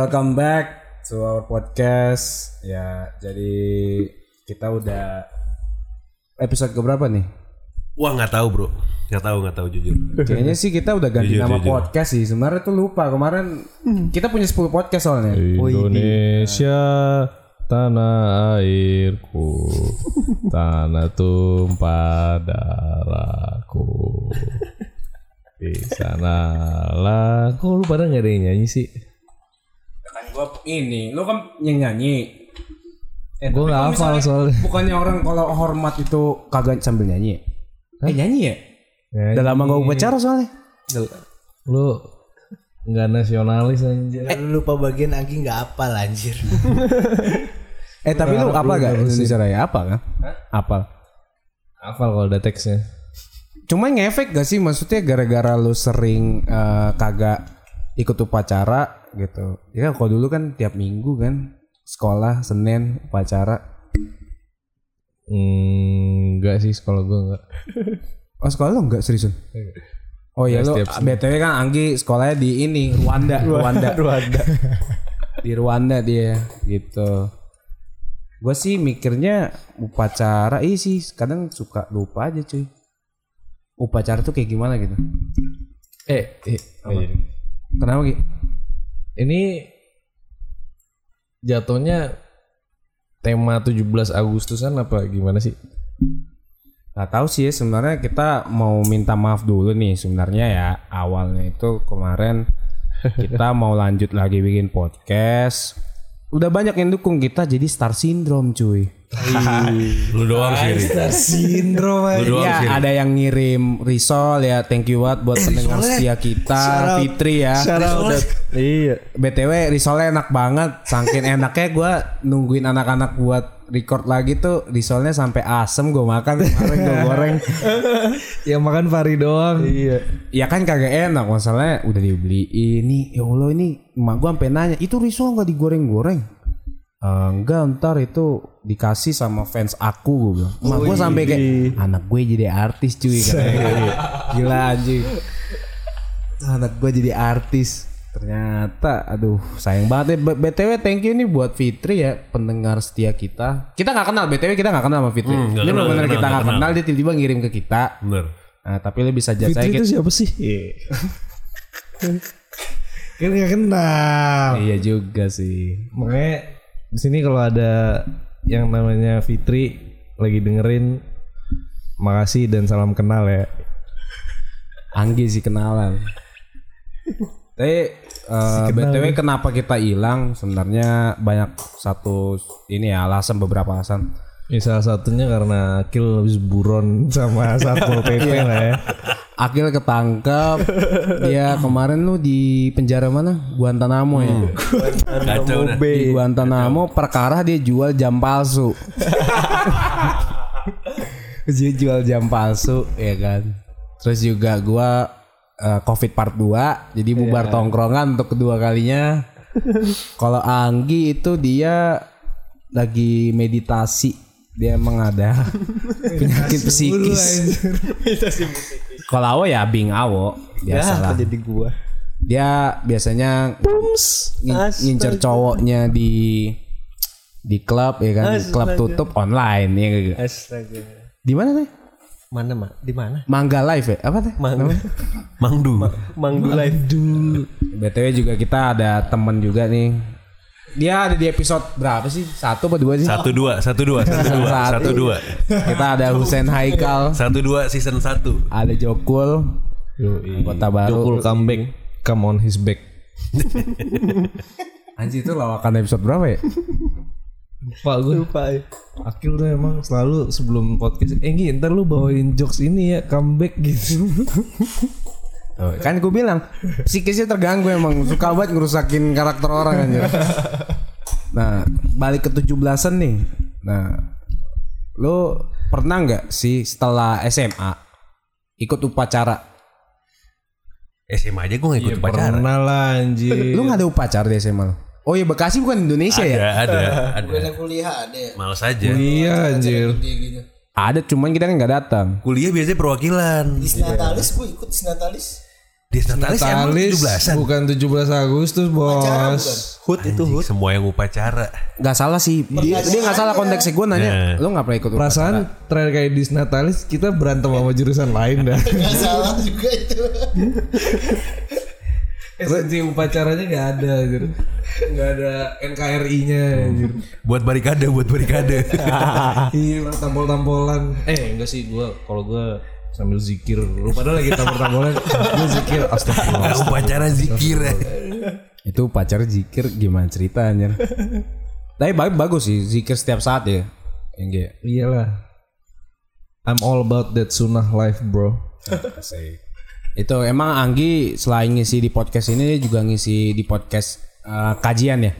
welcome back to our podcast. Ya, jadi kita udah episode keberapa nih? Wah nggak tahu bro, nggak tahu nggak tahu jujur. Kayaknya sih kita udah ganti Jujur, nama jujur. podcast sih. Sebenarnya tuh lupa kemarin kita punya 10 podcast soalnya. Indonesia tanah airku tanah tumpah darahku di sanalah kok lu pada nggak ada yang nyanyi sih ini, lu kan yang nyanyi. Eh, Gua tapi nggak hafal soalnya. Bukannya orang kalau hormat itu kagak sambil nyanyi ya? Eh nyanyi ya? Nyanyi. Udah lama gak upacara soalnya. lu nggak nasionalis anjir Eh, lu lupa bagian Anggi nggak apal anjir. Eh tapi lu apa gak Indonesia Raya? Apa kan? Apa? hafal kalau ada teksnya Cuman ngefek gak sih maksudnya gara-gara lu sering eh, kagak ikut upacara gitu. Ya kalau dulu kan tiap minggu kan sekolah Senin upacara. Hmm, enggak sih kalau gue enggak Oh sekolah lu enggak seriusan? Oh iya lu BTW kan Anggi sekolahnya di ini Rwanda, Rwanda. Rwanda. di Rwanda dia gitu. Gue sih mikirnya upacara, iya sih kadang suka lupa aja cuy. Upacara tuh kayak gimana gitu? eh, eh apa? Kenapa Ki? Ini jatuhnya tema 17 Agustusan apa gimana sih? Gak tahu sih ya sebenarnya kita mau minta maaf dulu nih sebenarnya ya awalnya itu kemarin kita mau lanjut lagi bikin podcast. Udah banyak yang dukung kita jadi star syndrome cuy. Lu doang sih. Ri. Sindrom Lu doang sih. Ya ada yang ngirim risol ya thank you banget buat pendengar setia kita Fitri ya. Iya. BTW risolnya enak banget. Saking enaknya gue nungguin anak-anak buat record lagi tuh risolnya sampai asem gue makan kemarin gue goreng. Ya makan Fari doang. Iya. Ya kan kagak enak masalahnya udah dibeli ini ya Allah ini emak gue sampai nanya itu risol nggak digoreng-goreng "Eh, enggak ntar itu dikasih sama fans aku gue bilang emak gue sampai kayak anak gue jadi artis cuy katanya. gila anjing anak gue jadi artis ternyata aduh sayang banget ya B- btw thank you nih buat Fitri ya pendengar setia kita kita nggak kenal btw kita nggak kenal sama Fitri Hmm, nggak ini kenal, benar nggak kita kenal, nggak nggak kenal dia tiba-tiba ngirim ke kita Bener. nah tapi lu bisa judge Fitri saya itu siapa sih? kan gak kenal. Iya juga sih. Makanya di sini kalau ada yang namanya Fitri lagi dengerin makasih dan salam kenal ya. Anggi sih kenalan. Tapi eh, btw kenapa kita hilang? Sebenarnya banyak satu ini ya alasan beberapa alasan. Ya, salah satunya karena Akil habis buron sama Satpol PP lah ya. Akil ketangkep. Dia kemarin lu di penjara mana? Guantanamo ya. Kacau dah. Di Guantanamo perkara dia jual jam palsu. dia jual jam palsu ya kan. Terus juga gua eh, Covid part 2 jadi bubar tongkrongan untuk kedua kalinya. Kalau Anggi itu dia lagi meditasi. Dia emang ada penyakit psikis. Kalau Awo ya Bing Awo biasalah. jadi gua. Dia biasanya ngin- ngincer cowoknya di di klub ya kan, klub tutup online ya gitu. Astaga. Di mana teh? Mana mak? Di mana? Mangga Live ya? Apa teh? Mang Mangdu. Mangdu live. BTW juga kita ada temen juga nih. Dia ada di episode berapa sih? Satu apa dua sih? Satu dua, satu dua, satu dua, satu dua, Kita ada Husen Haikal, satu dua season satu. ada Jokul, anggota baru. Jokul comeback, come on his back. Anjir itu lawakan episode berapa ya? Pak gue Lupa. ya. Akil tuh emang selalu sebelum podcast Eh Gi ntar lu bawain jokes ini ya Comeback gitu Tuh, kan gue bilang psikisnya terganggu emang suka banget ngerusakin karakter orang anjir. Nah, balik ke 17-an nih. Nah, lu pernah nggak sih setelah SMA ikut upacara? SMA aja gue gak ikut upacara. Pernah lah anjir Lu nggak ada upacara di SMA lu? Oh iya Bekasi bukan Indonesia Ada, ya? ada, ada. Bukannya kuliah ada ya? Males aja. Iya anjir gitu. Ada cuman kita kan nggak datang. Kuliah biasanya perwakilan. Disnatalis gue ikut Disnatalis. Disnatalis emang Natalis 17-an. bukan 17 Agustus bos. Hut itu hut. semua yang upacara. Nggak salah sih. Dia, dia nggak salah konteksnya gue nanya. Nah. Lu nggak pernah ikut upacara? Perasaan terakhir kayak Disnatalis kita berantem sama jurusan lain dah. Gak salah juga itu. Esensi upacaranya nggak ada, anjir. nggak ada NKRI-nya. anjir. Buat barikade, buat barikade. Iya, tampol-tampolan. Eh, enggak sih gua kalau gua sambil zikir. Lu padahal lagi tampol-tampolan, gua zikir astagfirullah. upacara zikir. Itu pacar zikir gimana ceritanya? Tapi bagus, bagus sih zikir setiap saat ya. Yang kayak Iyalah. I'm all about that sunnah life, bro. itu emang Anggi selain ngisi di podcast ini dia juga ngisi di podcast eh, kajian ya.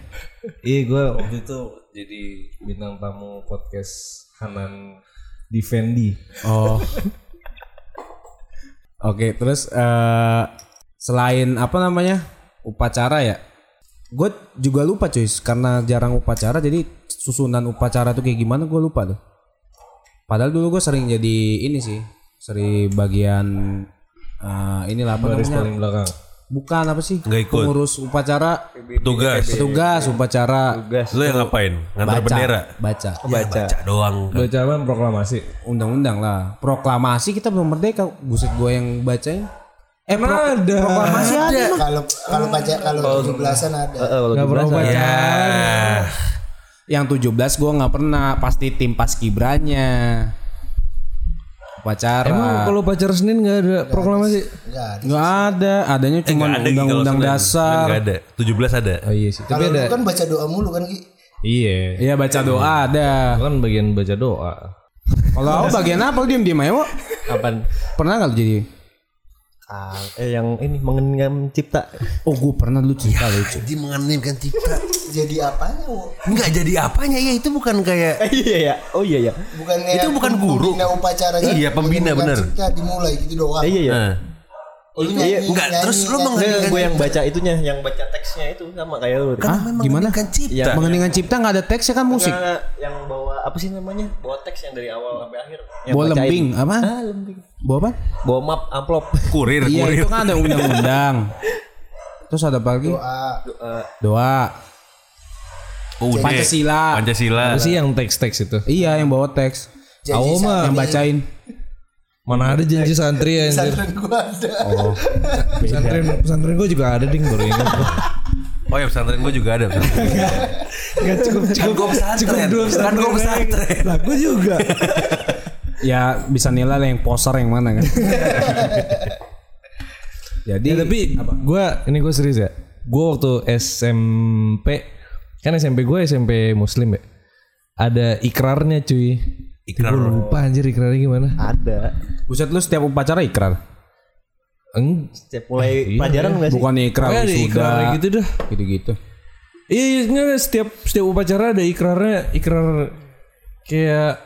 Iya, gua waktu itu jadi bintang tamu podcast Hanan Defendi. Oh. Oke, terus eh selain apa namanya upacara ya, gue juga lupa cuy karena jarang upacara jadi susunan upacara tuh kayak gimana gue lupa tuh. Padahal dulu gue sering jadi ini sih, sering bagian eh inilah apa Baris namanya? paling belakang. Bukan apa sih? Nggak ikut. Pengurus upacara, Petugas. petugas upacara, Lu yang ngapain? Ngantar baca, bendera. baca, Baca. doang. Baca apa proklamasi? undang-undang lah. Proklamasi kita belum merdeka. Buset gue yang bacain. Eh, pro- ada. proklamasi ada. Kalau kalau baca kalau 17-an ada. Gak pernah baca. Ya. Yang 17 gue nggak pernah. Pasti tim pas Upacara. Emang kalau pacar Senin nggak ada proklamasi? Enggak ada. nggak ada. Adanya cuma Gi, kalau undang-undang dasar. Nggak ada. 17 ada. Oh iya sih. Tapi Kalau ada. lu kan baca doa mulu kan Ki? Iya. Iya baca doa ada. Kan bagian baca doa. Kalau aku bagian apa? Diem diem aja. Kapan? Pernah nggak lu jadi? Ah, eh yang ini mengenang cipta. Oh gue pernah dulu cerita lucu. Jadi mengenimkan cipta. Jadi apanya, Wo? Enggak jadi apanya ya itu bukan kayak iya ya. Oh iya ya. Bukan kayak Itu bukan guru. Pembina upacara Iya, pembina, bener. cipta dimulai gitu doang. Iya. Nah, Oh, lu nyanyi, Enggak, nyanyi, terus lu mengenang gue yang baca itunya, yang baca teksnya itu sama kayak lu. kan memang gimana? cipta. Iya. Mengeningan cipta nggak ada teksnya kan musik. Yang bawa apa sih namanya? Bawa teks yang dari awal sampai akhir. Yang Bawa lembing apa? Ah, lembing. Bawa apa? Bawa map amplop. Kurir, Iya kurir. itu kan ada undang-undang. Terus ada apa lagi? Ah, Doa. Oh. Pancasila. Pancasila. Apa sih yang teks-teks itu? Iya yang bawa teks. Mah Yang bacain. Mana ada janji santri ya pesantren gua ada. Pesantren pesantren gue juga ada ding baru ingat. Oh ya pesantren gue juga ada. pesantren. Enggak cukup Kan cukup gue pesantren. cukup dua Kan pesantren. gue pesantren. Lah gue juga. Ya bisa nilai lah yang poser yang mana kan. Jadi Ya, tapi gue ini gue serius ya. Gue waktu SMP kan SMP gue SMP Muslim ya. Ada ikrarnya cuy. Ikrar. Gue lupa anjir ikrarnya gimana. Ada. buset lu setiap upacara ikrar. Eng, Setiap mulai pelajaran enggak sih? Bukan ikrar pokoknya ada ikrar gitu dah. Gitu-gitu. Iya, iya setiap setiap upacara ada ikrarnya, ikrar kayak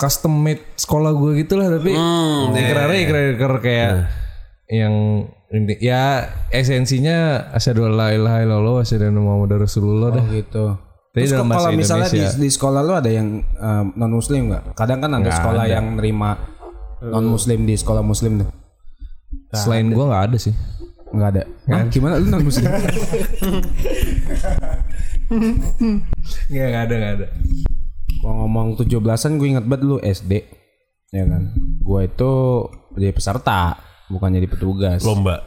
custom made sekolah gue gitu lah tapi ikrarnya ikrar ikrar kayak yang ini ya esensinya asyhadu alla ilaha illallah wa asyhadu anna muhammadar rasulullah dah. Oh gitu. Tapi Terus kalau misalnya di, di sekolah lu ada yang non muslim nggak? Kadang kan ada sekolah yang nerima non muslim di sekolah muslim tuh. Selain gua nggak ada sih. Nggak ada. Hah? Gimana lu non muslim? Nggak nggak ada nggak ada. Kalau ngomong 17-an gue inget banget dulu SD. Ya kan. Gue itu jadi peserta, bukan jadi petugas. Lomba.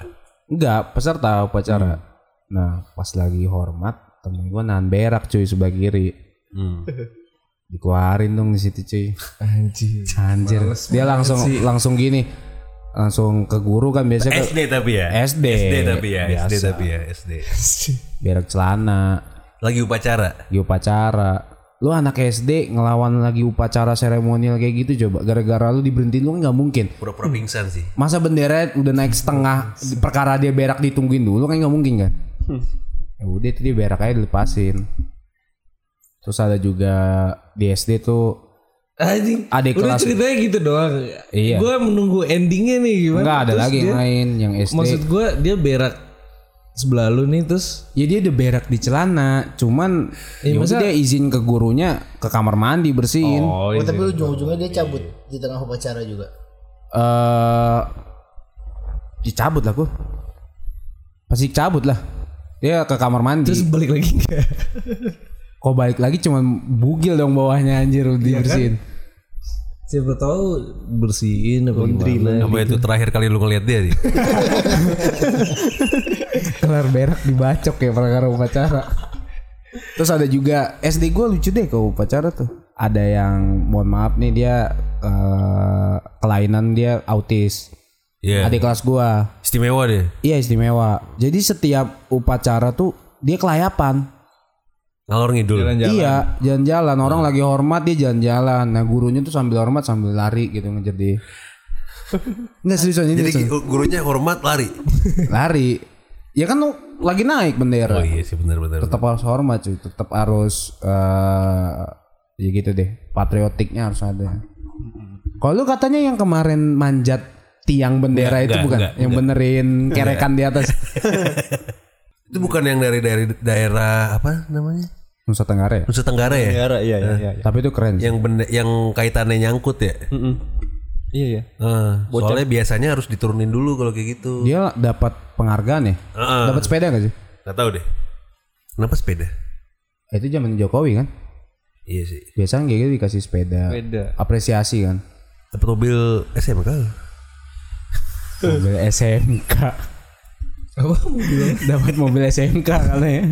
Enggak, peserta upacara. Nah, pas lagi hormat, temen gue nahan berak cuy sebelah kiri. Hmm. Dikeluarin dong di situ cuy. Anjir. Anjir. Dia langsung langsung gini. Langsung ke guru kan biasanya ke SD tapi ya. SD. SD tapi ya. SD Biasa. tapi ya. SD. berak celana, Lagi upacara. di upacara. Lu anak SD ngelawan lagi upacara seremonial kayak gitu coba gara-gara lu diberhentiin lu nggak mungkin. Pura-pura pingsan sih. Masa bendera udah naik setengah perkara dia berak ditungguin dulu kan nggak mungkin kan? Ya udah itu dia berak aja dilepasin. Terus ada juga di SD tuh Anjing. Adik Udah kelas. ceritanya gitu doang. Iya. Gua menunggu endingnya nih gimana. enggak ada Terus lagi yang lain yang SD. Maksud gua dia berak sebelah lu nih terus ya dia udah berak di celana, cuman Iya, ya masa- dia izin ke gurunya ke kamar mandi bersihin. Oh, Oh, tapi ujung-ujungnya dia cabut di tengah upacara juga. eh dicabut lah gue pasti cabut lah dia ke kamar mandi Terus balik lagi enggak? kok balik lagi cuman bugil dong bawahnya anjir udah dibersihin Siapa tahu bersihin apa gimana. Apa itu terakhir kali lu ngeliat dia nih? kelar berak dibacok ya perkara upacara terus ada juga SD gue lucu deh ke upacara tuh ada yang mohon maaf nih dia eh, kelainan dia autis Iya. adik kelas gua Istimewa deh. iya istimewa jadi setiap upacara tuh dia kelayapan Ngalor ngidul. iya jalan-jalan orang lagi hormat dia jalan-jalan nah gurunya tuh sambil hormat sambil lari gitu ngejar dia Nggak seriusan ini Jadi seriusan. gurunya hormat lari. lari ya kan lu lagi naik bendera Oh iya sih benar-benar. tetap harus hormat cuy tetap harus eh ya gitu deh patriotiknya harus ada kalau lu katanya yang kemarin manjat tiang bendera Enggak, itu enggak, bukan enggak, yang benerin kerekan di atas Itu bukan yang dari dari daerah apa namanya? Nusa Tenggara ya Nusa Tenggara ya? Negara iya iya iya. tapi itu keren sih. Yang benda, yang kaitannya nyangkut ya? Iya iya. Eh, soalnya biasanya harus diturunin dulu kalau kayak gitu. dia dapat penghargaan ya Heeh. dapat sepeda gak sih Nggak tahu deh. Kenapa sepeda? itu zaman Jokowi kan Iya sih. biasanya kayak gitu dikasih sepeda Sepeda. apresiasi kan Dapat mobil SMK. Mobil SMK Apa mobil? dapat mobil SMK kali ya.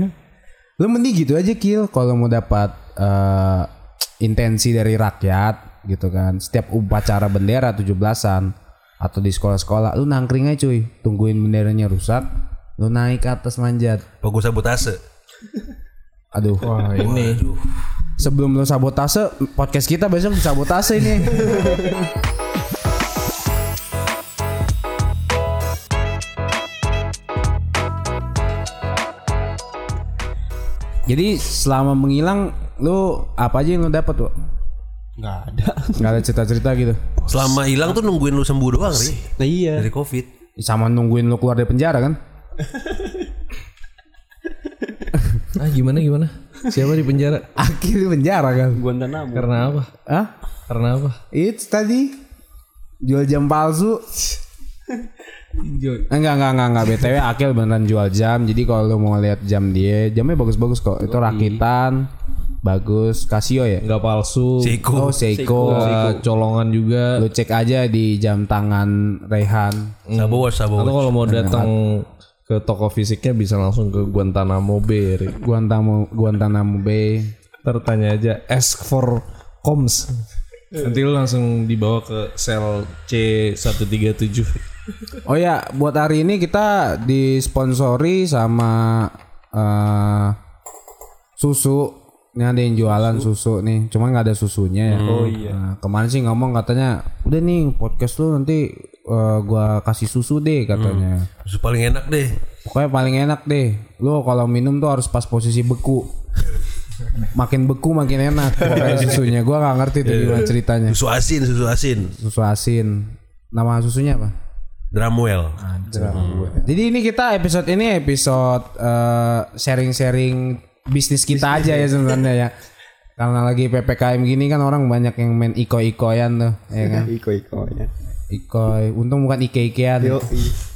Lu mending gitu aja Kil kalau mau dapat eh, intensi dari rakyat gitu kan. Setiap upacara bendera 17-an atau di sekolah-sekolah lu nangkring aja cuy. Tungguin benderanya rusak, lu naik ke atas manjat. Bagus sabotase. Aduh. Wah ini Sebelum lu sabotase, podcast kita besok disabotase ini. Jadi selama menghilang lu apa aja yang lu dapat, Wak? Enggak ada. Nggak ada cerita-cerita gitu. Selama hilang tuh nungguin lu sembuh doang nih Nah iya. dari covid. Sama nungguin lu keluar dari penjara kan? ah gimana gimana? Siapa di penjara? Akhir di penjara kan? Guantanamo. Karena apa? Hah? Karena apa? Itu tadi jual jam palsu. Enggak enggak enggak enggak BTW Akil beneran jual jam. Jadi kalau lu mau lihat jam dia, jamnya bagus-bagus kok. Itu rakitan bagus Casio ya? Enggak palsu. Seiko. Oh, Seiko. Nggak colongan juga. Lu cek aja di jam tangan Rehan. Sabo watch, sabo Atau watch. kalau mau datang ke toko fisiknya bisa langsung ke Guantanamo Bay. Guantanamo Guantanamo Bay. Ntar tanya aja ask for coms. Nanti lu langsung dibawa ke sel C137. Oh ya, buat hari ini kita disponsori sama eh susu. Ini ada yang jualan susu, nih, cuman nggak ada susunya ya. Oh iya. kemarin sih ngomong katanya, udah nih podcast lu nanti eh, gua kasih susu deh katanya. Susu paling enak deh. Pokoknya paling enak deh. Lu kalau minum tuh harus pas posisi beku. makin beku makin enak pokoknya susunya. Gua nggak ngerti tuh gimana ceritanya. Susu asin, susu asin. Susu asin. Nama susunya apa? Dramuel. Jadi ini kita episode ini episode eh, sharing-sharing bisnis kita aja ya sebenarnya ya. Karena lagi PPKM gini kan orang banyak yang main iko-ikoyan tuh, ya kan? Iko iko ya. Untung bukan ike-ikean.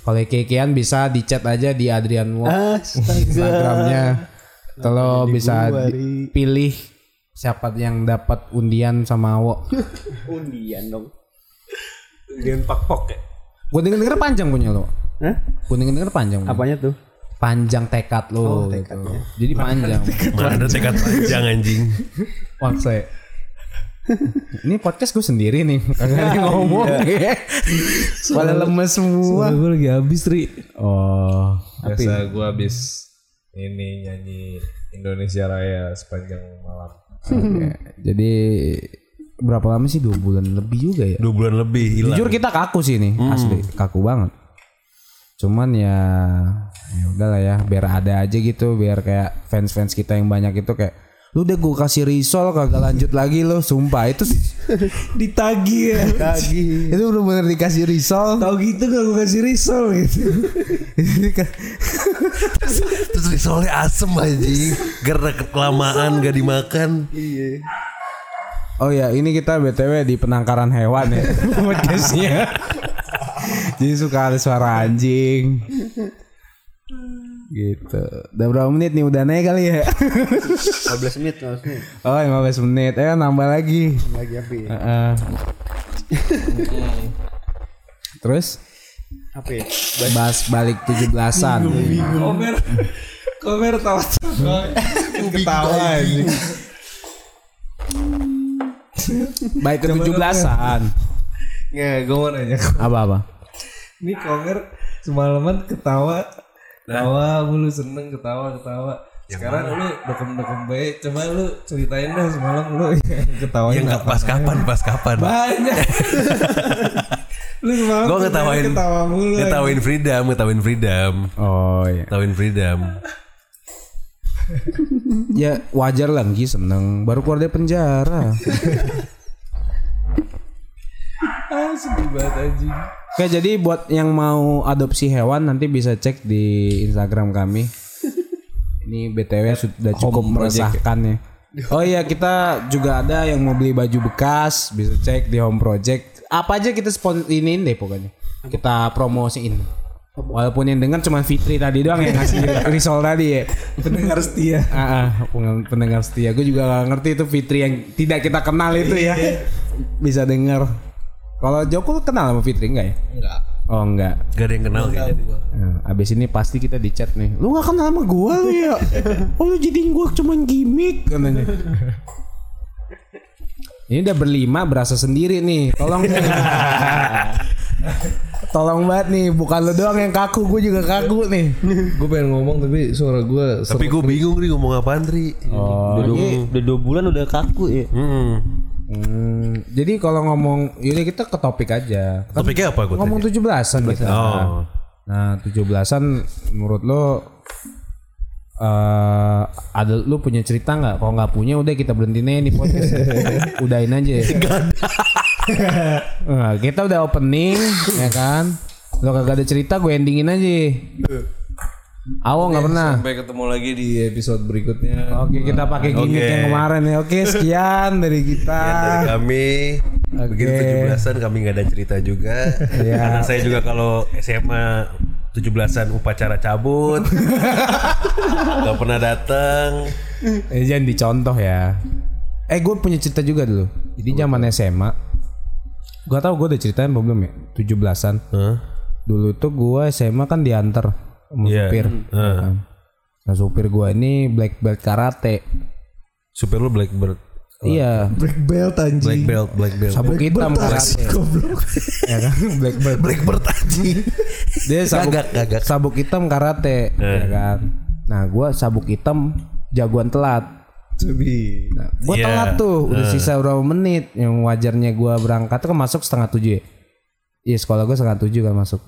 Kalau ike-ikean bisa di chat aja di Adrian Wo Instagramnya. Kalau bisa pilih siapa yang dapat undian sama Wo. Undian dong. Undian pak-pok ya. Gue denger denger panjang punya lo. Hah? Gue denger denger panjang. punya. Apanya tuh? Panjang tekad lo gitu. Jadi panjang. Mana ada tekad panjang anjing. Maksa ya. Ini podcast gue sendiri nih Kagak ada yang ngomong ya Pada lemes semua Gue lagi habis Ri. Oh Biasa gue habis ini nyanyi Indonesia Raya sepanjang malam. oke. Jadi Berapa lama sih? Dua bulan lebih juga ya Dua bulan lebih hilang. Jujur kita kaku sih nih Asli Kaku banget Cuman ya ya udahlah ya Biar ada aja gitu Biar kayak fans-fans kita yang banyak itu kayak Lu udah gue kasih risol kagak lanjut lagi lo Sumpah itu Ditagi ya. Itu bener-bener dikasih risol Tahu gitu gak gue kasih risol gitu. Terus risolnya asem anjing. Karena kelamaan gak dimakan. Oh ya, ini kita BTW di penangkaran hewan ya podcastnya. Jadi suka ada suara anjing. gitu. Udah berapa menit nih? Udah naik kali ya? 15 menit 15 menit Oh 15 menit. Eh nambah lagi. lagi apa ya? Heeh. Terus apa ya? bahas balik 17-an. Komer Komer tawa Ketawa anjing. Baik ke 17-an. Nggak, gue mau nanya Apa-apa? Ini Komer semalaman ketawa Ketawa mulu seneng ketawa ketawa Sekarang lu dekem-dekem baik Coba lu ceritain dah semalam lu ketawain Yang apa pas kapan, pas kapan. Banyak Lu semalam ngetawain, ketawa mulu ngetawain freedom, ngetawain freedom, Oh iya. ngetawain freedom. Ya wajar lah Gi seneng. Baru keluar dari penjara. Ah sedih banget anjing Oke jadi buat yang mau adopsi hewan nanti bisa cek di Instagram kami. Ini btw sudah cukup meresahkan ya. Oh iya kita juga ada yang mau beli baju bekas bisa cek di Home Project. Apa aja kita spon ini deh pokoknya. Kita promosiin. Walaupun yang dengar cuma Fitri tadi doang yang ngasih risol tadi ya. Pendengar setia Ah, ah, pendengar setia. Gue juga gak ngerti itu Fitri yang tidak kita kenal itu ya. Bisa denger. Kalau Joko kenal sama Fitri enggak ya? Enggak Oh enggak. Gak ada yang kenal kayaknya. Nah, abis ini pasti kita di chat nih. Lu gak kenal sama gua lu ya? Oh lu jadiin gua cuman gimmick katanya. Ini udah berlima berasa sendiri nih. Tolong nih. Tolong banget nih, bukan lu doang yang kaku, gue juga kaku nih. Gue pengen ngomong tapi suara gue Tapi gue bingung nih ngomong apaan Tri. Oh, udah, dua, udah dua bulan udah kaku ya Hmm. Hmm, jadi kalau ngomong, yaudah kita ke topik aja. Kan Topiknya apa gue ngomong 17-an kita. Oh. Nah, 17-an menurut lo eh ada lu punya cerita nggak? Kalau nggak punya udah kita berhentiin aja nih podcast. Udahin aja. Nah, kita udah opening ya kan. Lo kagak ada cerita gue endingin aja. Awo nggak pernah. Sampai ketemu lagi di episode berikutnya Oke kita pakai gimmick Oke. yang kemarin ya. Oke sekian dari kita. Sekian dari kami. Begitu Oke. 17-an kami nggak ada cerita juga. Iya. Karena saya juga kalau SMA 17-an upacara cabut. Gak pernah datang. Eh, jangan dicontoh ya. Eh gue punya cerita juga dulu. Jadi zaman SMA. Gua tau gue udah ceritain belum ya? 17-an. Hah? Dulu tuh gue SMA kan diantar sama Iya. supir. Heeh. Kan. Nah supir gue ini black belt karate. Supir lu Blackbird. Iya. Black belt anjing Black belt, black belt. Sabuk hitam karate. ya kan black belt. Blackbird anjing. Dia sabuk, Gagak, gagak. sabuk hitam karate. Ya kan. Nah gue sabuk hitam jagoan telat. Cebi Nah, gue Iya. telat tuh, udah sisa berapa menit yang wajarnya gue berangkat tuh kan masuk setengah tujuh ya. Iya sekolah gue setengah tujuh kan masuk.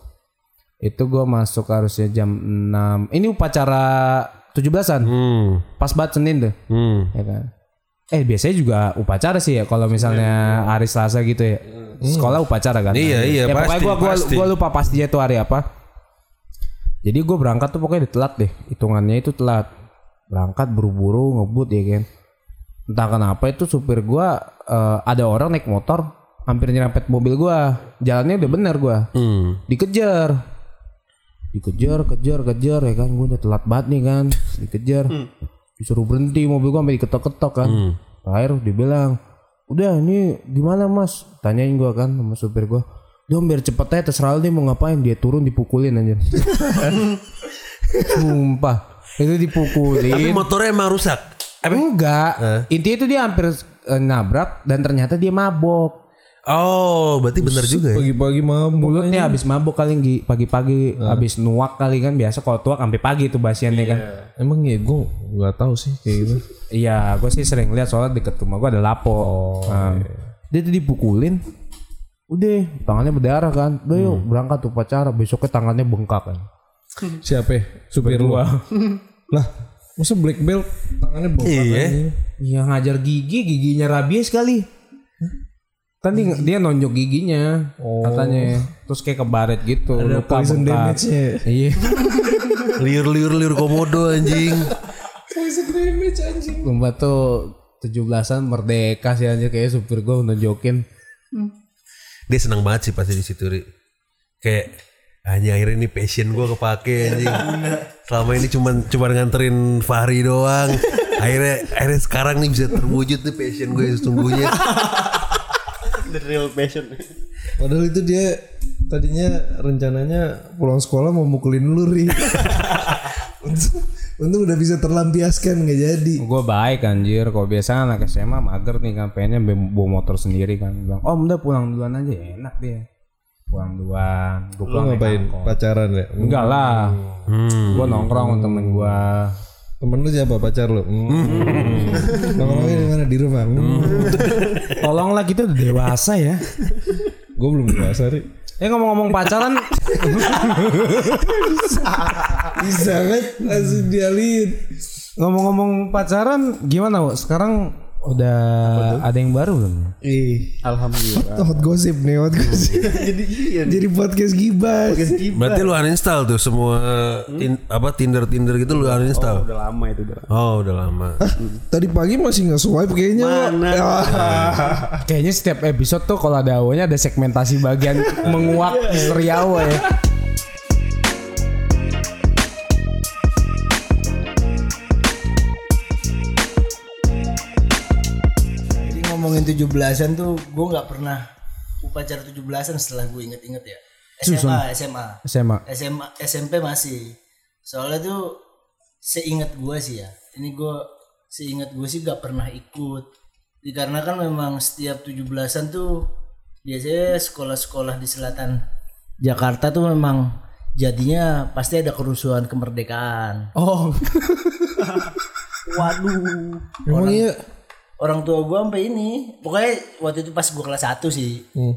Itu gue masuk harusnya jam 6 Ini upacara 17-an. Hmm. Pas banget Senin tuh, Hmm. ya kan. Eh biasanya juga upacara sih ya kalau misalnya hari Selasa gitu ya. Sekolah upacara kan. Iya, iya, ya, Pokoknya pasti, gue gua, pasti. gua lupa pastinya tuh hari apa. Jadi gue berangkat tuh pokoknya telat deh. Hitungannya itu telat. Berangkat buru-buru ngebut ya kan. Entah kenapa itu supir gua eh, ada orang naik motor hampir nyerempet mobil gua. Jalannya udah bener gua. Hmm. Dikejar. Dikejar, kejar, kejar ya kan. Gue udah telat banget nih kan. Dikejar. Disuruh berhenti mobil gua sampai diketok-ketok kan. Terakhir dibilang, "Udah, ini gimana, Mas?" Tanyain gua kan sama supir gua. Dia biar cepet aja terserah nih mau ngapain dia turun dipukulin aja. Sumpah. Itu Tapi dipukulin. motornya emang rusak. Enggak. Intinya itu dia hampir eh, nabrak dan ternyata dia mabok. Oh, berarti bener juga ya. Pagi-pagi mabuk Mulutnya habis mabok kali Gi. pagi-pagi habis nuak kali kan biasa kalau tuak sampai pagi tuh basiannya kan. Emang ya gue gak tahu sih kayak gitu Iya, gue sih sering lihat soalnya deket rumah gue ada lapo. Nah, Dia tuh dipukulin, udah tangannya berdarah kan. Udah yuk berangkat tuh pacara. Besoknya tangannya bengkak kan. Siapa ya? Supir lu Lah Masa black belt Tangannya bongkar Iya. aja. Iya ngajar gigi, giginya rabies kali. Kan dia, dia nonjok giginya katanya. Terus kayak kebaret gitu. Ada poison bengkak. damage-nya Iya. Liur-liur liur komodo anjing. Poison damage anjing Sumpah tuh 17-an merdeka sih anjir kayak supir gue nunjukin. Dia senang banget sih pasti di situ, Ri. kayak hanya akhirnya ini passion gue kepake anjing. Selama ini cuman cuman nganterin Fahri doang. Akhirnya akhirnya sekarang nih bisa terwujud nih passion gue yang sesungguhnya. The real passion. Padahal itu dia tadinya rencananya pulang sekolah mau mukulin lu ri. untung, untung udah bisa terlampiaskan nggak jadi. Gue baik anjir. Kalau biasa anak SMA mager nih kan pengennya be- bawa motor sendiri kan. Bilang, oh udah pulang duluan aja enak dia. Pulang duluan. Gue pulang ngapain? Pacaran ya? Enggak lah. Hmm. Gue nongkrong sama temen gue. Temen lu siapa pacar lu? Hmm. Nongkrongnya di mana di rumah? Hmm. Tolonglah kita udah dewasa ya. Gue belum dewasa ri. Ya ngomong-ngomong pacaran, Bisa kan? Langsung dialin. ngomong-ngomong pacaran gimana? Wo? Sekarang udah ada yang baru belum? Ih, Alhamdulillah. hot gosip nih, hot gosip. jadi jadi podcast gibas. Berarti lu uninstall tuh semua tin- apa Tinder Tinder gitu lu uninstall. Udah lama itu udah. Oh, udah lama. Tadi pagi masih nggak swipe kayaknya. Mana? Ah. Kayaknya setiap episode tuh kalau ada awalnya ada segmentasi bagian menguak misteri awal ya. 17-an tuh gue nggak pernah upacara 17-an setelah gue inget-inget ya. SMA, SMA. SMA. SMA, SMP masih. Soalnya tuh seingat gue sih ya. Ini gue seingat gue sih gak pernah ikut. Dikarenakan memang setiap 17-an tuh biasanya sekolah-sekolah di selatan Jakarta tuh memang jadinya pasti ada kerusuhan kemerdekaan. Oh, Waduh. Emang iya. Orang tua gua sampai ini pokoknya waktu itu pas gua kelas 1 sih Hmm.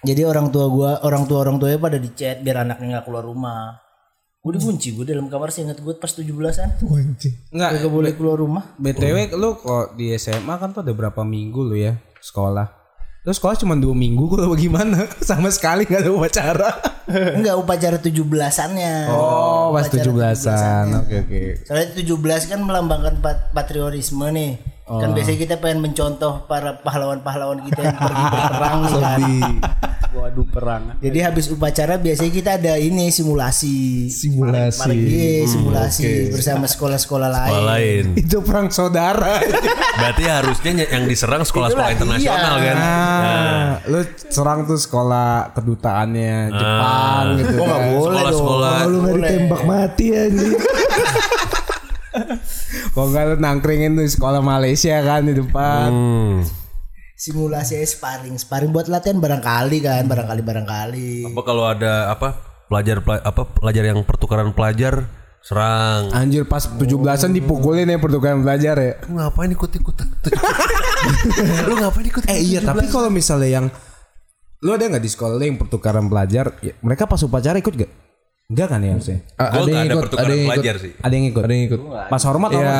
jadi orang tua gua orang tua orang tuanya pada di chat biar anaknya nggak keluar rumah gua dikunci gua dalam kamar sih inget gua pas 17-an Wanci. enggak. Gak boleh keluar rumah BTW lu kok di SMA kan tuh ada berapa minggu lu ya sekolah? Terus sekolah cuma dua minggu gue bagaimana? Sama sekali gak ada upacara. enggak upacara 17-annya Oh, pas Upacara 17-an. Oke oke. soalnya 17 kan melambangkan pat- patriotisme nih kan biasanya kita pengen mencontoh para pahlawan-pahlawan kita yang pergi berperang nih kan Waduh perang. jadi habis upacara biasanya kita ada ini simulasi Simulasi. Iya, simulasi bersama sekolah-sekolah lain. Sekolah lain. Itu perang saudara. Berarti harusnya ny- yang diserang sekolah-sekolah Itulah, internasional iya. kan. Nah, lu serang tuh sekolah kedutaannya Jepang gitu. Oh, nggak kan. boleh Sekolah-sekolah Kalau lu ditembak mati anjing. Kok enggak lu nangkringin tuh sekolah Malaysia kan di depan. Hmm. Simulasi sparring, sparring buat latihan barangkali kan, barangkali barangkali. Apa kalau ada apa pelajar pela- apa pelajar yang pertukaran pelajar serang. Anjir pas 17-an dipukulin ya pertukaran belajar ya. Lu ngapain ikut-ikut? Lu ngapain ikut? Eh iya, tapi kalau misalnya yang lu ada nggak di sekolah yang pertukaran pelajar, ya, mereka pas upacara ikut gak? Enggak kan ya harusnya? Gue ada yang gak ada ikut, pertukaran ada yang ikut. pelajar sih. Ada yang ikut. Ada yang ikut. Pas hormat Ya apa?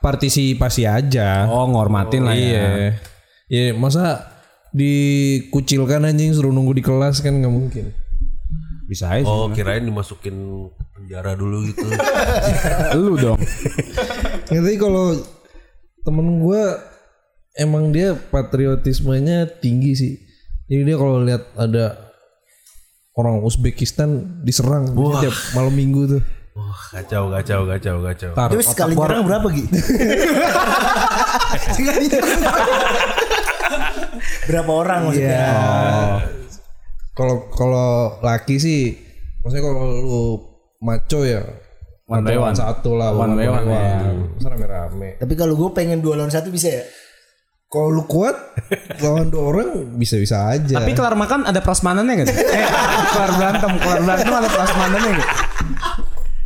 partisipasi aja. Oh, ngormatin lah ya. Iya. Iya, masa dikucilkan anjing suruh nunggu di kelas kan nggak mungkin. Bisa aja. Oh, kirain dimasukin penjara dulu gitu. Lu dong. Ya, tapi kalau temen gue emang dia patriotismenya tinggi sih. Jadi dia kalau lihat ada orang Uzbekistan diserang dia tiap malam minggu tuh. Wah, kacau, kacau, kacau, kacau. Tar, Terus sekali nyerang berapa Gi? berapa orang maksudnya? Kalau kalau laki sih, maksudnya kalau lu maco ya One by one. satu lah, One by one, ya. Masa rame-rame. Tapi kalau gue pengen dua lawan satu bisa ya? Kalau lu kuat lawan dua orang bisa-bisa aja. Tapi kelar makan ada prasmanannya gak? eh, kelar berantem, kelar berantem ada prasmanannya gak?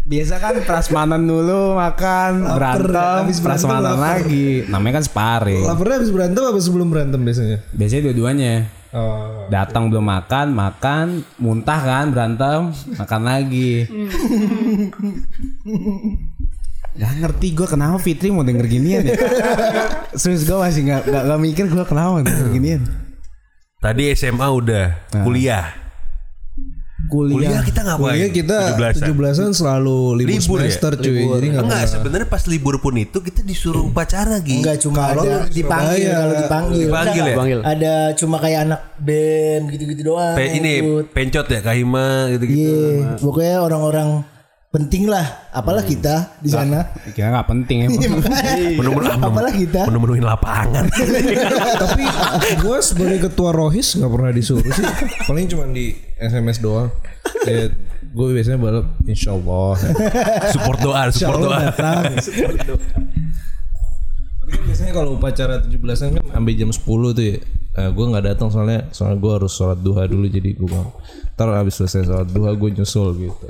Biasa kan prasmanan dulu makan, berantem, habis berantem prasmanan lapar. lagi. Namanya kan sparring. Laparnya habis berantem apa sebelum berantem biasanya? Biasanya dua-duanya. Oh. Datang belum makan, makan, muntah kan, berantem, makan lagi. Gak ngerti gue kenapa Fitri mau denger ginian ya. Serius gue masih gak, gak, gak mikir gue kenapa denger ginian. Tadi SMA udah, kuliah. Kuliah kita ngapain? Kuliah kita 17-an. 17-an selalu libur, Libur ya? semester cuy. Jadi nggak Enggak, sebenarnya pas libur pun itu kita disuruh upacara gitu. Enggak cuma ada dipanggil kalau dipanggil. Dipanggil ya? Dipanggil. Ada cuma kayak anak band gitu-gitu doang. Pe- ini ikut. pencot ya Kahima gitu-gitu. Iya, pokoknya orang-orang penting lah. Apalah kita di sana. Kira nggak penting ya. Menu-menu Apalah kita. menu-menuin lapangan. Tapi gue sebagai ketua rohis nggak pernah disuruh sih. Paling cuma di SMS doang. Ya, gue biasanya balap Insya Allah. support doa, support doa. Tapi kan biasanya kalau upacara 17-an kan sampai jam 10 tuh ya. Nah, gue nggak datang soalnya soalnya gue harus sholat duha dulu jadi gue ntar habis selesai sholat duha gue nyusul gitu.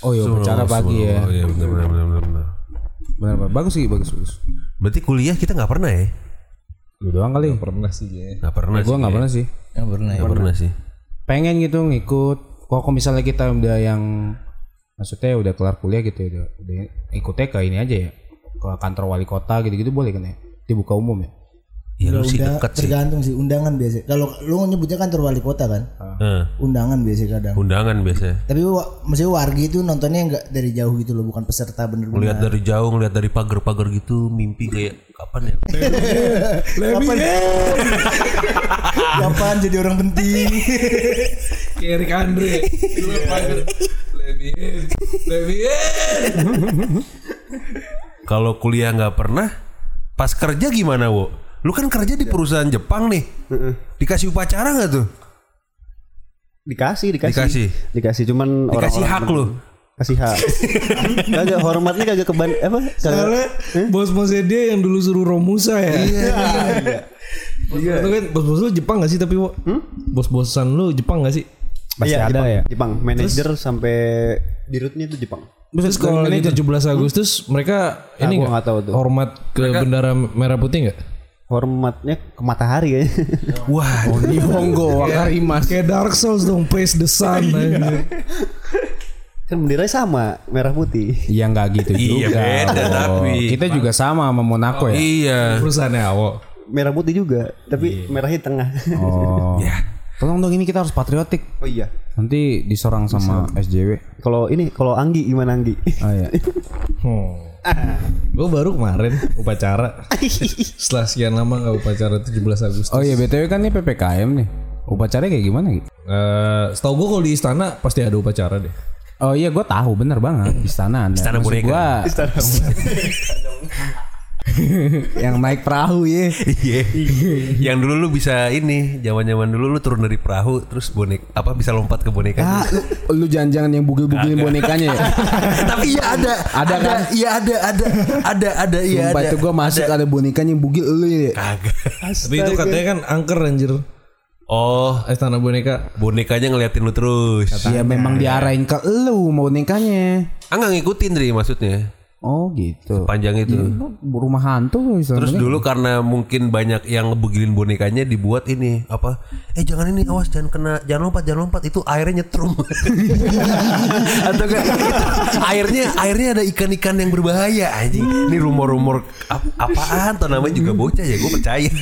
Oh iya, upacara pagi ya. Oh iya benar benar benar benar. benar. Benar, benar. bagus sih, bagus bagus. Berarti kuliah kita nggak pernah ya? Lu doang kali. Pernah sih ya. Nggak pernah Gue sih. nggak pernah sih. Yang pernah ya. Nggak pernah sih. Pengen gitu ngikut. Kok misalnya kita udah yang maksudnya udah kelar kuliah gitu udah, udah ikutnya ke ini aja ya ke kantor wali kota gitu-gitu boleh kan ya dibuka umum ya Ya lu sih Udah dekat sih. tergantung sih undangan biasa. Kalau lu nyebutnya kantor wali kota kan, Eh, undangan biasa kadang. undangan biasanya. Tapi wa- maksudnya wargi itu nontonnya nggak dari jauh gitu loh, bukan peserta bener-bener. Ngeliat dari jauh, ngeliat dari pagar-pagar gitu, mimpi kayak kapan ya? Kapan? Kapan jadi orang penting? Kayak Eric Andre. Lebih, lebih. Kalau kuliah nggak pernah, pas kerja gimana, wo? Lu kan kerja di perusahaan Jepang nih. Dikasih upacara nggak tuh? Dikasih, dikasih. Dikasih. Dikasih cuman Dikasih orang-orang- hak lu. Kasih hak. kagak hormatnya kagak keban apa? Kagak. Soalnya bos-bosnya dia yang dulu suruh Romusa ya. Iya. Itu kan bos-bos lu Jepang gak sih tapi Wo? Bos-bosan lu Jepang gak sih? pasti Iya, ada Jepang, ya Jepang. Manajer sampai dirutnya itu Jepang. Terus kalau lagi 17 Agustus mereka ini gua nggak nggak tahu tuh. hormat ke bendera merah putih nggak? Hormatnya ke matahari kayaknya. Wah, oh Nihongo Wakarimas Kayak Dark Souls dong, face the sun. anjir. kan benderanya sama, merah putih. Iya nggak gitu Iya, juga. beda, Oh, tapi. kita juga sama sama Monaco ya. iya. Perusahaannya Awo. Merah putih juga, tapi merahnya di tengah. Oh. Tolong dong ini kita harus patriotik. oh iya. Nanti diserang sama SJW. Kalau ini kalau Anggi gimana Anggi? Oh iya. Hmm. Gue baru kemarin upacara. Setelah sekian lama nggak upacara 17 Agustus. Oh iya BTW kan ini PPKM nih. Upacaranya kayak gimana gitu? Eh, setahu gue kalau di istana pasti ada upacara deh. Oh iya gue tahu bener banget istana ada. Istana Maksud boneka. gua- yang naik perahu ya. Iya. Yang dulu lu bisa ini, zaman-zaman dulu lu turun dari perahu terus bonek apa bisa lompat ke boneka. Ah, lu, lu jangan-jangan yang bugil-bugilin bonekanya ya. Tapi iya ada. Ada kan? Iya ada, ada. Ada, ada, iya ada. itu gue masuk ada bonekanya yang bugil lu ya. Kagak. Tapi itu katanya kan angker anjir. Oh, Istana boneka. bonekanya ngeliatin lu terus. Ya memang diarahin ke lu bonekanya. Ah ngikutin Dri maksudnya. Oh gitu. Panjang itu. Rumah hantu bisa. Terus dulu karena mungkin banyak yang ngebugilin bonekanya dibuat ini apa? Eh jangan ini awas jangan kena jangan lompat jangan lompat itu airnya nyetrum. Atau enggak airnya airnya ada ikan-ikan yang berbahaya anjing. Ini rumor-rumor ap- apaan tuh namanya juga bocah ya gue percaya.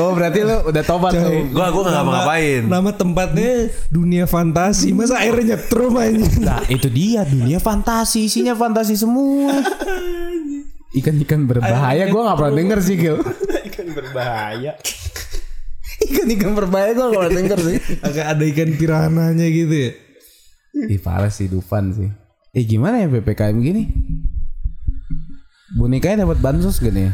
Oh berarti lu udah tobat tuh. gua gua nggak ngapa-ngapain. Nama tempatnya dunia fantasi. Masa airnya nyetrum anjir. Nah itu dia dunia fantasi isinya fantasi semua. Ikan-ikan berbahaya gue gak pernah denger sih Gil Ikan berbahaya. Ikan-ikan berbahaya gue gak pernah denger sih Agak ada ikan pirananya gitu ya. Ih parah sih Dufan sih Eh gimana ya PPKM gini Bonekanya dapat bansos gak nih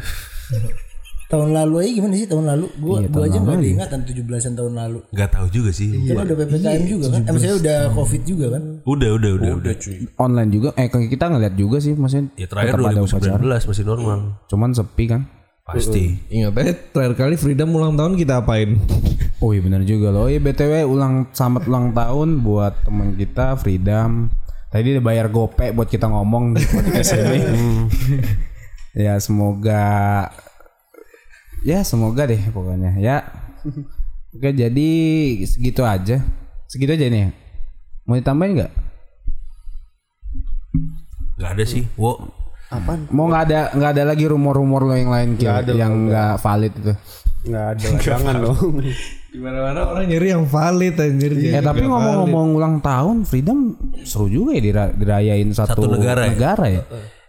tahun lalu aja gimana sih tahun lalu? Gua Iya, gua aja nggak ada iya. ingatan 17-an tahun lalu. Nggak tahu juga sih. Kan udah PPKM juga kan? Eh, maksudnya udah Covid juga kan? Udah udah udah udah. Online juga Eh kita ngeliat juga sih Maksudnya Ya terakhir tetap ada upacara 2019 masih normal. Cuman sepi kan Pasti. Ingat aja terakhir kali Freedom ulang tahun kita apain? Oh iya benar juga loh. Oh iya BTW ulang selamat ulang tahun buat teman kita Freedom. Tadi dia bayar gope buat kita ngomong di podcast ini. ya semoga ya semoga deh pokoknya ya. Oke jadi segitu aja. Segitu aja nih. ya? Mau ditambahin nggak? Gak ada sih. Wo. Mau nggak ada nggak ada lagi rumor-rumor lo yang lain Kil, yang nggak valid itu. Nggak ada lah, jangan dong. Gimana-mana orang nyari yang valid anjir. Eh tapi ngomong-ngomong ulang tahun Freedom seru juga ya dira- dirayain satu, Satu negara ya? ya.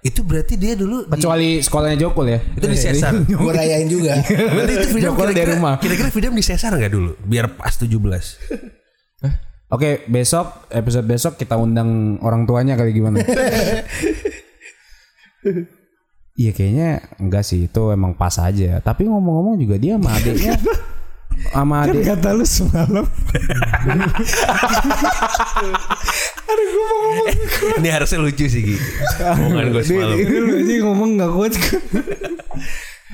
Itu berarti dia dulu di, Kecuali sekolahnya Jokul ya. itu di Sesar. gue rayain juga Berarti itu Freedom Jokul dari kira-kira, rumah. kira-kira Freedom di Sesar nggak dulu? Biar pas 17. Oke, besok episode besok kita undang orang tuanya kali gimana? Iya kayaknya enggak sih itu emang pas aja. Tapi ngomong-ngomong juga dia sama adiknya sama Kan adik kata lu semalam. Ini harusnya lucu sih Gi. Omongan gue semalam. Ini lu aja ngomong gak kuat.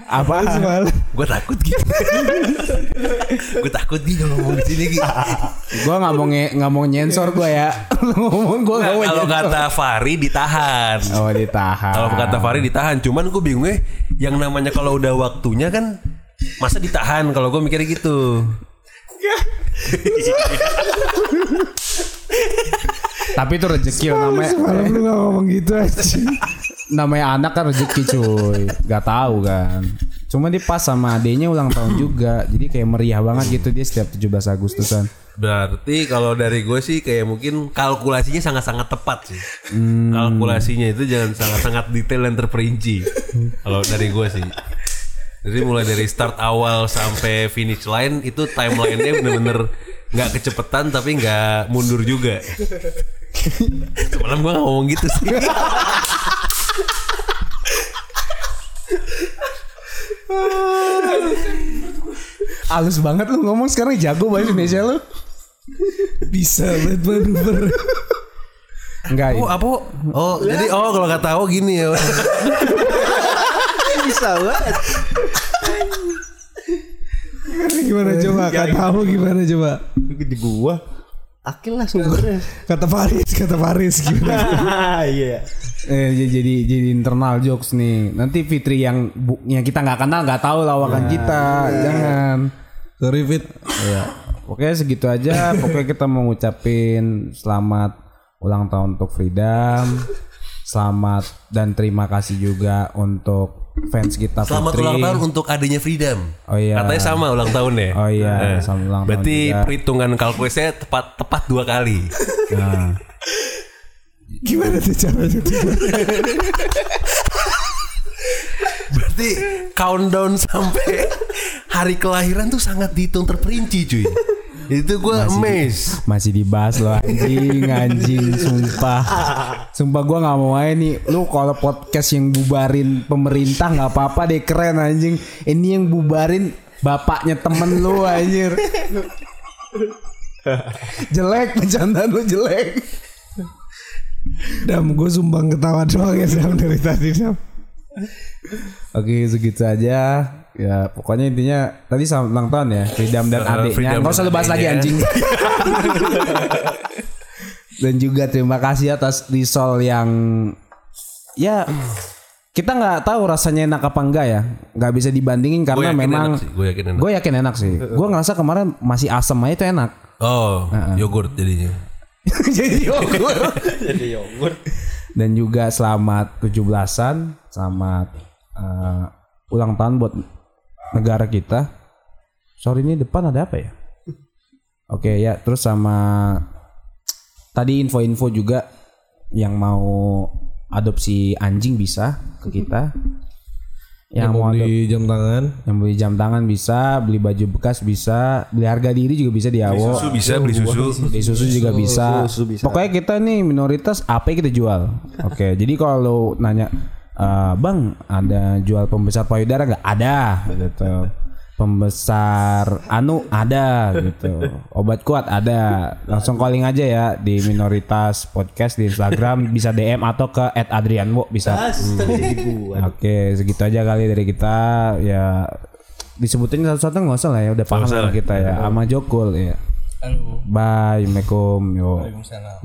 apa? Semalam. Gue takut Gi. gue takut Gi kalau ngomong di sini Gi. Gua nggak mau nge- nggak mau nyensor gua ya. ngomong gua nggak mau Kalau nyensor. kata Fari ditahan. Oh ditahan. Kalau kata Fari ditahan, cuman gue bingungnya yang namanya kalau udah waktunya kan masa ditahan kalau gue mikirnya gitu. Tapi itu rezeki loh, namanya. Semalam lu gak ngomong gitu aja. namanya anak kan rezeki cuy Gak tahu kan cuma dia pas sama adenya ulang tahun juga jadi kayak meriah banget gitu dia setiap 17 Agustusan Berarti kalau dari gue sih kayak mungkin kalkulasinya sangat-sangat tepat sih. Kalkulasinya itu jangan sangat-sangat detail dan terperinci. kalau dari gue sih. Jadi mulai dari start awal sampai finish line itu timelinenya bener-bener nggak kecepetan tapi nggak mundur juga. Semalam gue ngomong gitu sih. halus banget lu ngomong sekarang jago bahasa Indonesia lu Bisa banget manuver. enggak Oh apa? Oh jadi oh kalau nggak tahu gini ya. Bisa banget. Gimana coba? Gak tahu gimana coba? Di gua. Akil lah sumbernya. Kata Faris, kata Faris gimana? Iya. eh, j- jadi jadi internal jokes nih nanti Fitri yang bu, yang kita nggak kenal nggak tahu lawakan kita jangan Sorry Fit. ya Pokoknya segitu aja. Pokoknya kita mau ngucapin selamat ulang tahun untuk Freedom. Selamat dan terima kasih juga untuk fans kita Selamat Putri. ulang tahun untuk adanya Freedom. Oh iya. Katanya sama ulang tahunnya. Oh iya, Eh, sama ulang tahun Berarti juga. perhitungan kalkulasinya tepat tepat dua kali. Nah, Gimana tuh caranya tuh? Berarti countdown sampai hari kelahiran tuh sangat dihitung terperinci cuy. Itu gue amazed. masih dibahas loh anjing, anjing, sumpah. Sumpah gua nggak mau aja nih. Lu kalau podcast yang bubarin pemerintah nggak apa-apa deh keren anjing. Ini yang bubarin bapaknya temen lu anjir. jelek bercanda lu jelek. Dam, gue sumbang ketawa doang ya Dam dari tadi Dam. Oke segitu aja Ya pokoknya intinya Tadi sama ulang tahun ya Freedom dan adiknya Gak usah lu bahas lagi anjing Dan juga terima kasih atas risol yang Ya kita nggak tahu rasanya enak apa enggak ya. Nggak bisa dibandingin karena yakin memang gua yakin enak. gue yakin enak sih. Gue ngerasa kemarin masih asem aja itu enak. Oh, yogurt jadinya. jadi yogurt. Jadi yogurt. dan juga selamat 17-an selamat eh, ulang tahun buat negara kita. Sorry ini depan ada apa ya? Oke ya terus sama tadi info-info juga yang mau adopsi anjing bisa ke kita yang mau adop- di jam tangan. yang beli jam tangan bisa beli baju bekas bisa beli harga diri juga bisa di Awo Susu bisa beli susu. di susu juga bisa. susu bisa. Pokoknya kita nih minoritas apa yang kita jual. Oke, jadi kalau nanya "Eh, Bang, ada jual pembesar payudara nggak? Ada gitu. Pembesar anu ada gitu. Obat kuat ada. Langsung calling aja ya di minoritas podcast di Instagram bisa DM atau ke @adrianwo bisa. Oke, segitu aja kali dari kita ya disebutin satu-satu nggak usah lah ya udah paham lah lah. kita ya sama Jokul ya. Halo. Bye, Assalamualaikum. Yo. Waalaikumsalam.